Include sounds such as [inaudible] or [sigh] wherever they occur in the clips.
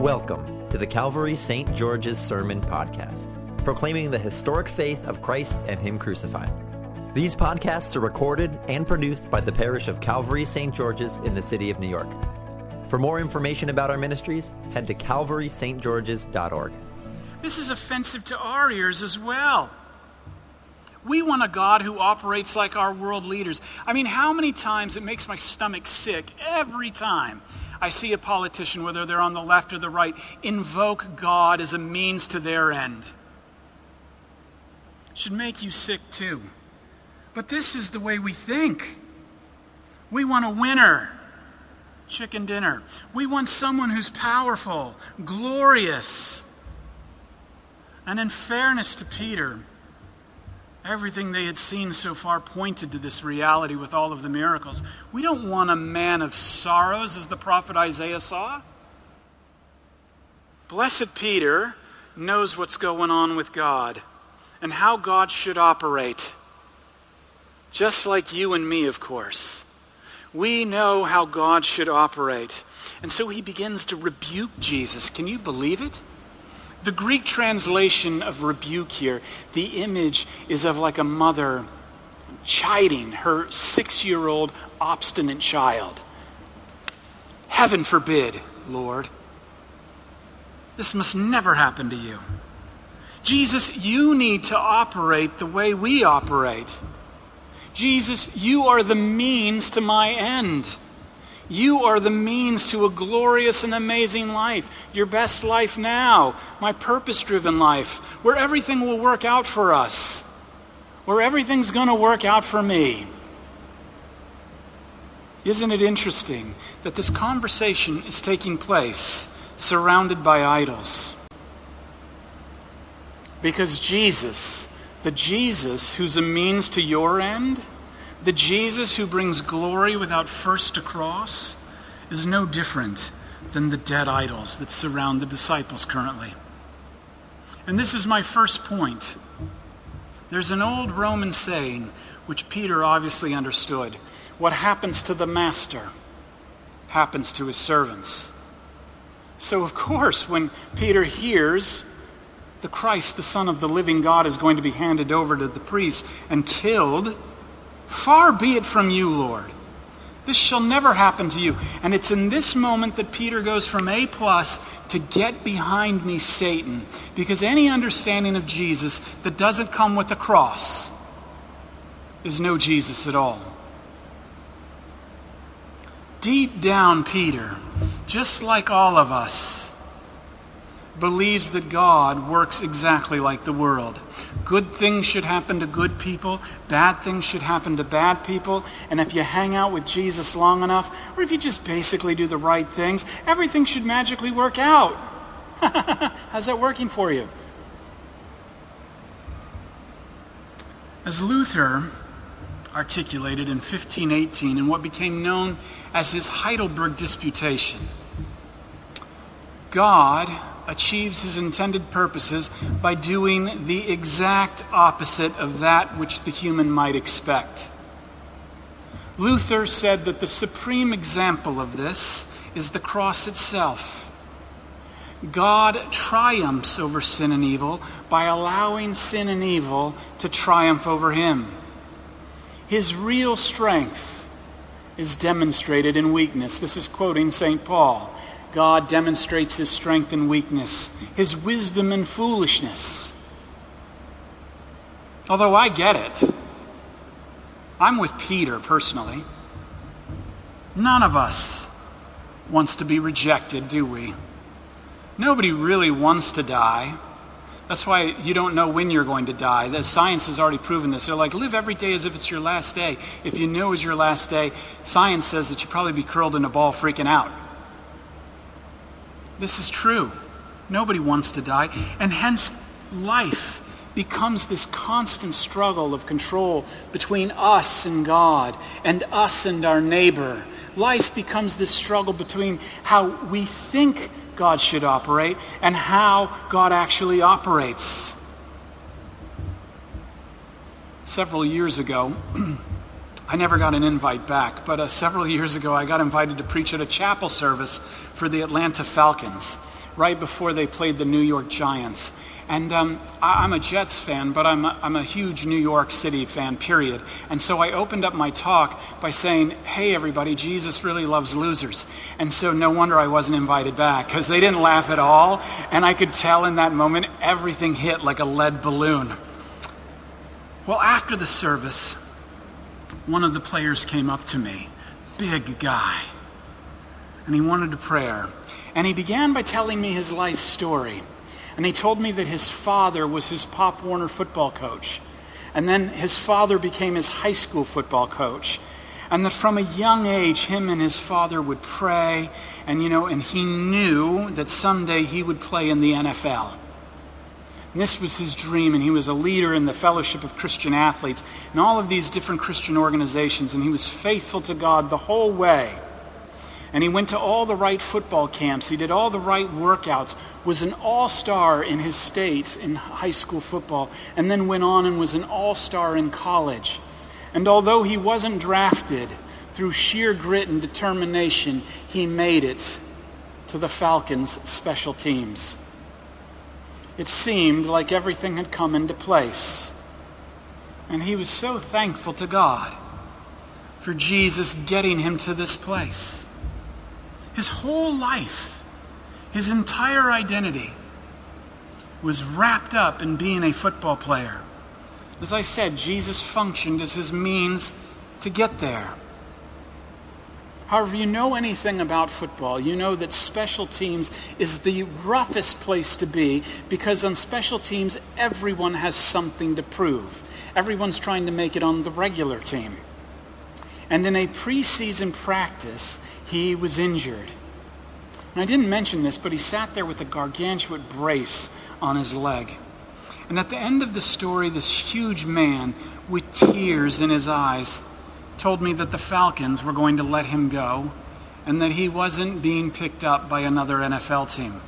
Welcome to the Calvary St. George's Sermon Podcast, proclaiming the historic faith of Christ and Him crucified. These podcasts are recorded and produced by the parish of Calvary St. George's in the city of New York. For more information about our ministries, head to calvarystgeorges.org. This is offensive to our ears as well. We want a God who operates like our world leaders. I mean, how many times it makes my stomach sick every time I see a politician, whether they're on the left or the right, invoke God as a means to their end. Should make you sick too. But this is the way we think. We want a winner. Chicken dinner. We want someone who's powerful, glorious. And in fairness to Peter, Everything they had seen so far pointed to this reality with all of the miracles. We don't want a man of sorrows, as the prophet Isaiah saw. Blessed Peter knows what's going on with God and how God should operate. Just like you and me, of course. We know how God should operate. And so he begins to rebuke Jesus. Can you believe it? The Greek translation of rebuke here, the image is of like a mother chiding her six year old obstinate child. Heaven forbid, Lord. This must never happen to you. Jesus, you need to operate the way we operate. Jesus, you are the means to my end. You are the means to a glorious and amazing life, your best life now, my purpose driven life, where everything will work out for us, where everything's going to work out for me. Isn't it interesting that this conversation is taking place surrounded by idols? Because Jesus, the Jesus who's a means to your end, the Jesus who brings glory without first a cross is no different than the dead idols that surround the disciples currently. And this is my first point. There's an old Roman saying, which Peter obviously understood what happens to the master happens to his servants. So, of course, when Peter hears the Christ, the Son of the living God, is going to be handed over to the priests and killed, Far be it from you, Lord. This shall never happen to you. And it's in this moment that Peter goes from A plus to get behind me, Satan. Because any understanding of Jesus that doesn't come with the cross is no Jesus at all. Deep down, Peter, just like all of us, believes that God works exactly like the world. Good things should happen to good people, bad things should happen to bad people, and if you hang out with Jesus long enough, or if you just basically do the right things, everything should magically work out. [laughs] How's that working for you? As Luther articulated in 1518 in what became known as his Heidelberg Disputation, God achieves his intended purposes by doing the exact opposite of that which the human might expect. Luther said that the supreme example of this is the cross itself. God triumphs over sin and evil by allowing sin and evil to triumph over him. His real strength is demonstrated in weakness. This is quoting St. Paul. God demonstrates his strength and weakness, his wisdom and foolishness. Although I get it, I'm with Peter personally. None of us wants to be rejected, do we? Nobody really wants to die. That's why you don't know when you're going to die. The science has already proven this. They're like, live every day as if it's your last day. If you knew it was your last day, science says that you'd probably be curled in a ball freaking out. This is true. Nobody wants to die. And hence, life becomes this constant struggle of control between us and God and us and our neighbor. Life becomes this struggle between how we think God should operate and how God actually operates. Several years ago, [clears throat] I never got an invite back, but uh, several years ago I got invited to preach at a chapel service for the Atlanta Falcons. right before they played the New York Giants. And um, I, am a Jets fan, but I'm a, I'm a huge New York City fan, period. And so I opened up my talk by saying, hey, everybody, Jesus really loves losers. And so no wonder I wasn't invited back, because they didn't laugh at all. And I could tell in that moment everything hit like a lead balloon. Well, after the service, one of the players came up to me, big guy, and he wanted a prayer. And he began by telling me his life story. And he told me that his father was his Pop Warner football coach. And then his father became his high school football coach. And that from a young age, him and his father would pray. And, you know, and he knew that someday he would play in the NFL. This was his dream, and he was a leader in the Fellowship of Christian Athletes and all of these different Christian organizations, and he was faithful to God the whole way. And he went to all the right football camps. He did all the right workouts, was an all star in his state in high school football, and then went on and was an all star in college. And although he wasn't drafted, through sheer grit and determination, he made it to the Falcons' special teams. It seemed like everything had come into place. And he was so thankful to God for Jesus getting him to this place. His whole life, his entire identity, was wrapped up in being a football player. As I said, Jesus functioned as his means to get there. However, you know anything about football, you know that special teams is the roughest place to be because on special teams, everyone has something to prove. Everyone's trying to make it on the regular team. And in a preseason practice, he was injured. And I didn't mention this, but he sat there with a gargantuan brace on his leg. And at the end of the story, this huge man with tears in his eyes told me that the Falcons were going to let him go and that he wasn't being picked up by another NFL team.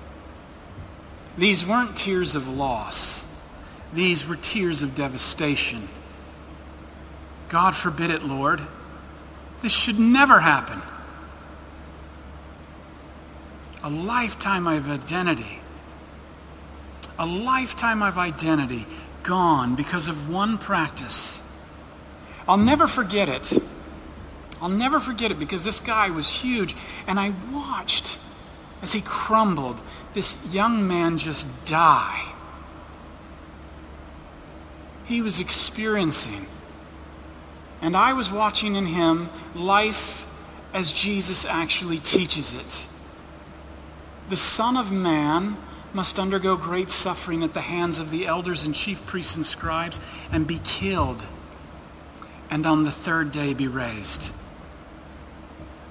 These weren't tears of loss, these were tears of devastation. God forbid it, Lord. This should never happen. A lifetime of identity. A lifetime of identity gone because of one practice. I'll never forget it. I'll never forget it because this guy was huge. And I watched as he crumbled, this young man just die. He was experiencing and I was watching in him life as Jesus actually teaches it. The Son of Man must undergo great suffering at the hands of the elders and chief priests and scribes and be killed, and on the third day be raised.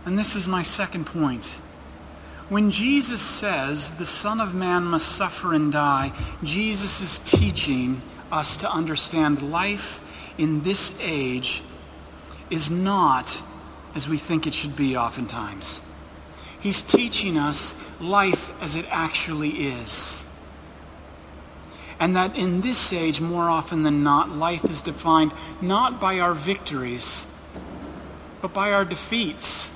And this is my second point. When Jesus says the Son of Man must suffer and die, Jesus is teaching us to understand life in this age is not as we think it should be oftentimes. He's teaching us life as it actually is. And that in this age, more often than not, life is defined not by our victories, but by our defeats.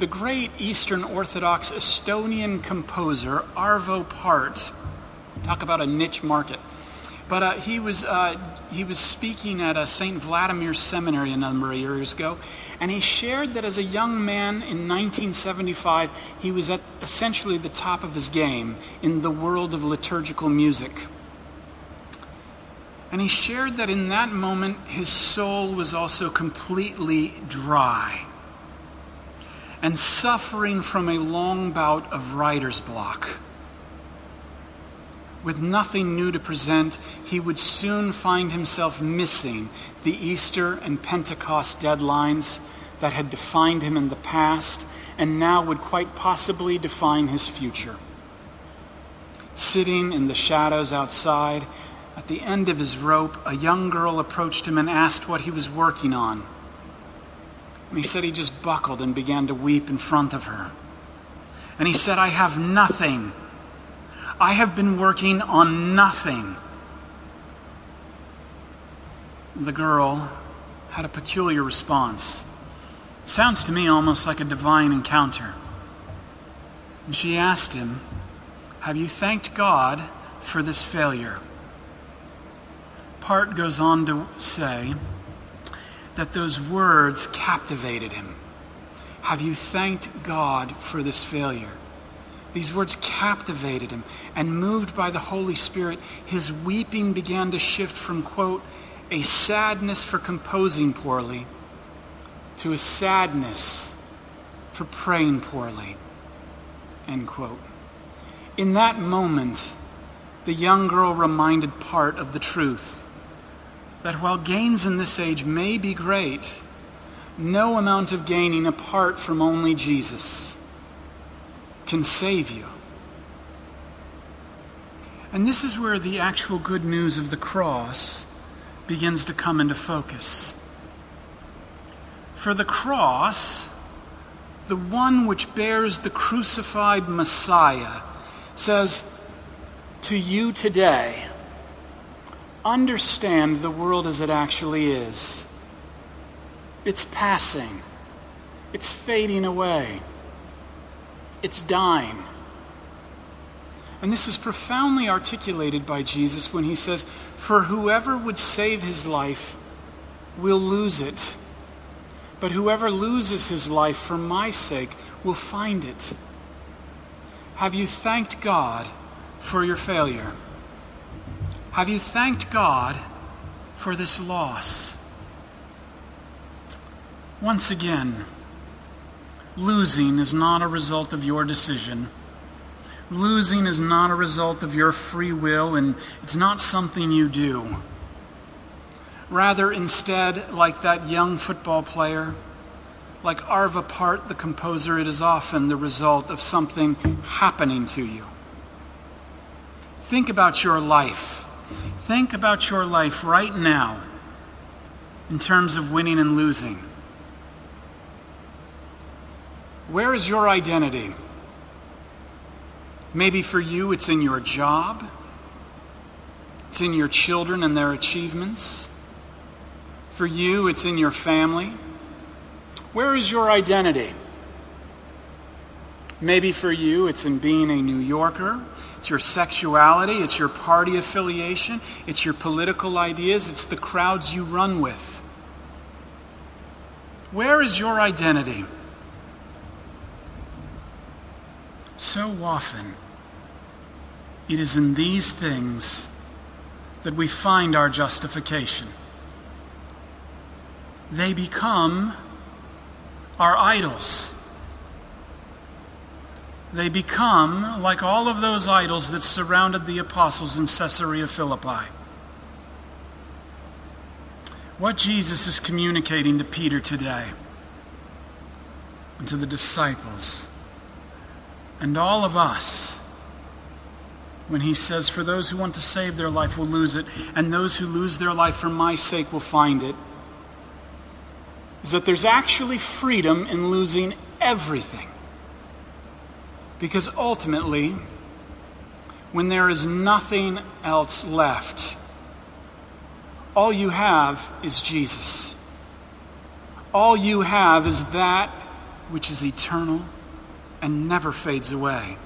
The great Eastern Orthodox Estonian composer Arvo Pärt, talk about a niche market, but uh, he, was, uh, he was speaking at a St. Vladimir seminary a number of years ago, and he shared that as a young man in 1975, he was at essentially the top of his game in the world of liturgical music. And he shared that in that moment, his soul was also completely dry and suffering from a long bout of writer's block. With nothing new to present, he would soon find himself missing the Easter and Pentecost deadlines that had defined him in the past and now would quite possibly define his future. Sitting in the shadows outside, at the end of his rope, a young girl approached him and asked what he was working on. And he said he just buckled and began to weep in front of her. And he said, I have nothing. I have been working on nothing. The girl had a peculiar response. Sounds to me almost like a divine encounter. And she asked him, Have you thanked God for this failure? Pärt goes on to say that those words captivated him. Have you thanked God for this failure? These words captivated him, and moved by the Holy Spirit, his weeping began to shift from, quote, a sadness for composing poorly to a sadness for praying poorly, end quote. In that moment, the young girl reminded Pärt of the truth that while gains in this age may be great, no amount of gaining apart from only Jesus can save you. And this is where the actual good news of the cross begins to come into focus. For the cross, the one which bears the crucified Messiah, says, To you today, understand the world as it actually is. It's passing, it's fading away. It's dying. And this is profoundly articulated by Jesus when he says, For whoever would save his life will lose it. But whoever loses his life for my sake will find it. Have you thanked God for your failure? Have you thanked God for this loss? Once again, Losing is not a result of your decision. Losing is not a result of your free will, and it's not something you do. Rather, instead, like that young football player, like Arvo Pärt, the composer, it is often the result of something happening to you. Think about your life. Think about your life right now in terms of winning and losing. Where is your identity? Maybe for you, it's in your job, it's in your children and their achievements. For you, it's in your family. Where is your identity? Maybe for you, it's in being a New Yorker. It's your sexuality. It's your party affiliation. It's your political ideas. It's the crowds you run with. Where is your identity? So often, it is in these things that we find our justification. They become our idols. They become like all of those idols that surrounded the apostles in Caesarea Philippi. What Jesus is communicating to Peter today and to the disciples and all of us when he says, For those who want to save their life will lose it, and those who lose their life for my sake will find it, is that there's actually freedom in losing everything. Because ultimately, when there is nothing else left, all you have is Jesus. All you have is that which is eternal and never fades away.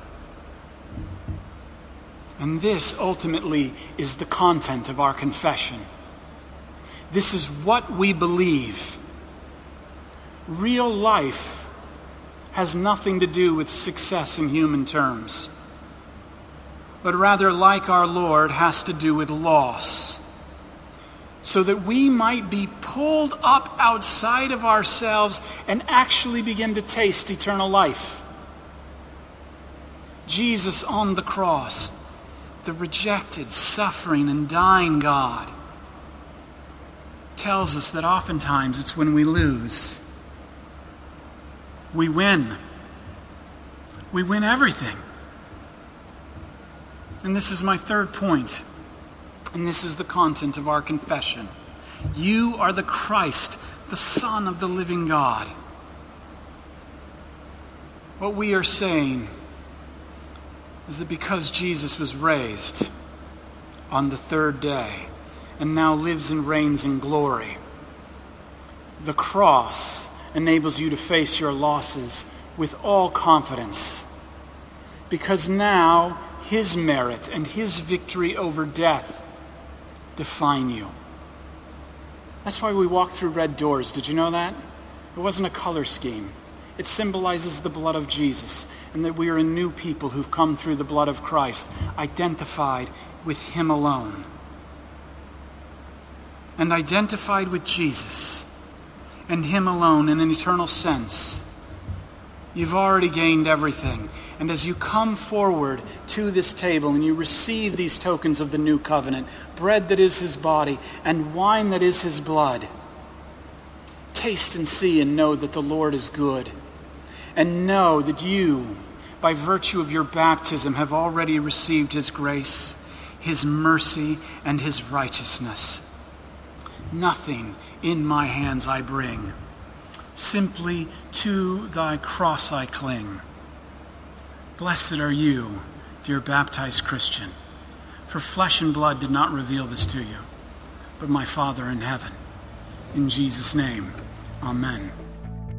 And this ultimately is the content of our confession. This is what we believe. Real life has nothing to do with success in human terms, but rather, like our Lord, has to do with loss. So that we might be pulled up outside of ourselves and actually begin to taste eternal life. Jesus on the cross, the rejected, suffering, and dying God, tells us that oftentimes it's when we lose. We win. We win everything. And this is my third point, and this is the content of our confession. You are the Christ, the Son of the living God. What we are saying is that because Jesus was raised on the third day and now lives and reigns in glory, the cross enables you to face your losses with all confidence. because now his merit and his victory over death define you. That's why we walk through red doors. Did you know that? It wasn't a color scheme. It symbolizes the blood of Jesus and that we are a new people who've come through the blood of Christ, identified with Him alone. And identified with Jesus and Him alone in an eternal sense. You've already gained everything. And as you come forward to this table and you receive these tokens of the new covenant bread that is His body and wine that is His blood taste and see and know that the Lord is good and know that you, by virtue of your baptism, have already received His grace, His mercy, and His righteousness. Nothing in my hands I bring, simply to thy cross I cling. Blessed are you, dear baptized Christian, for flesh and blood did not reveal this to you, but my Father in heaven. In Jesus' name, amen.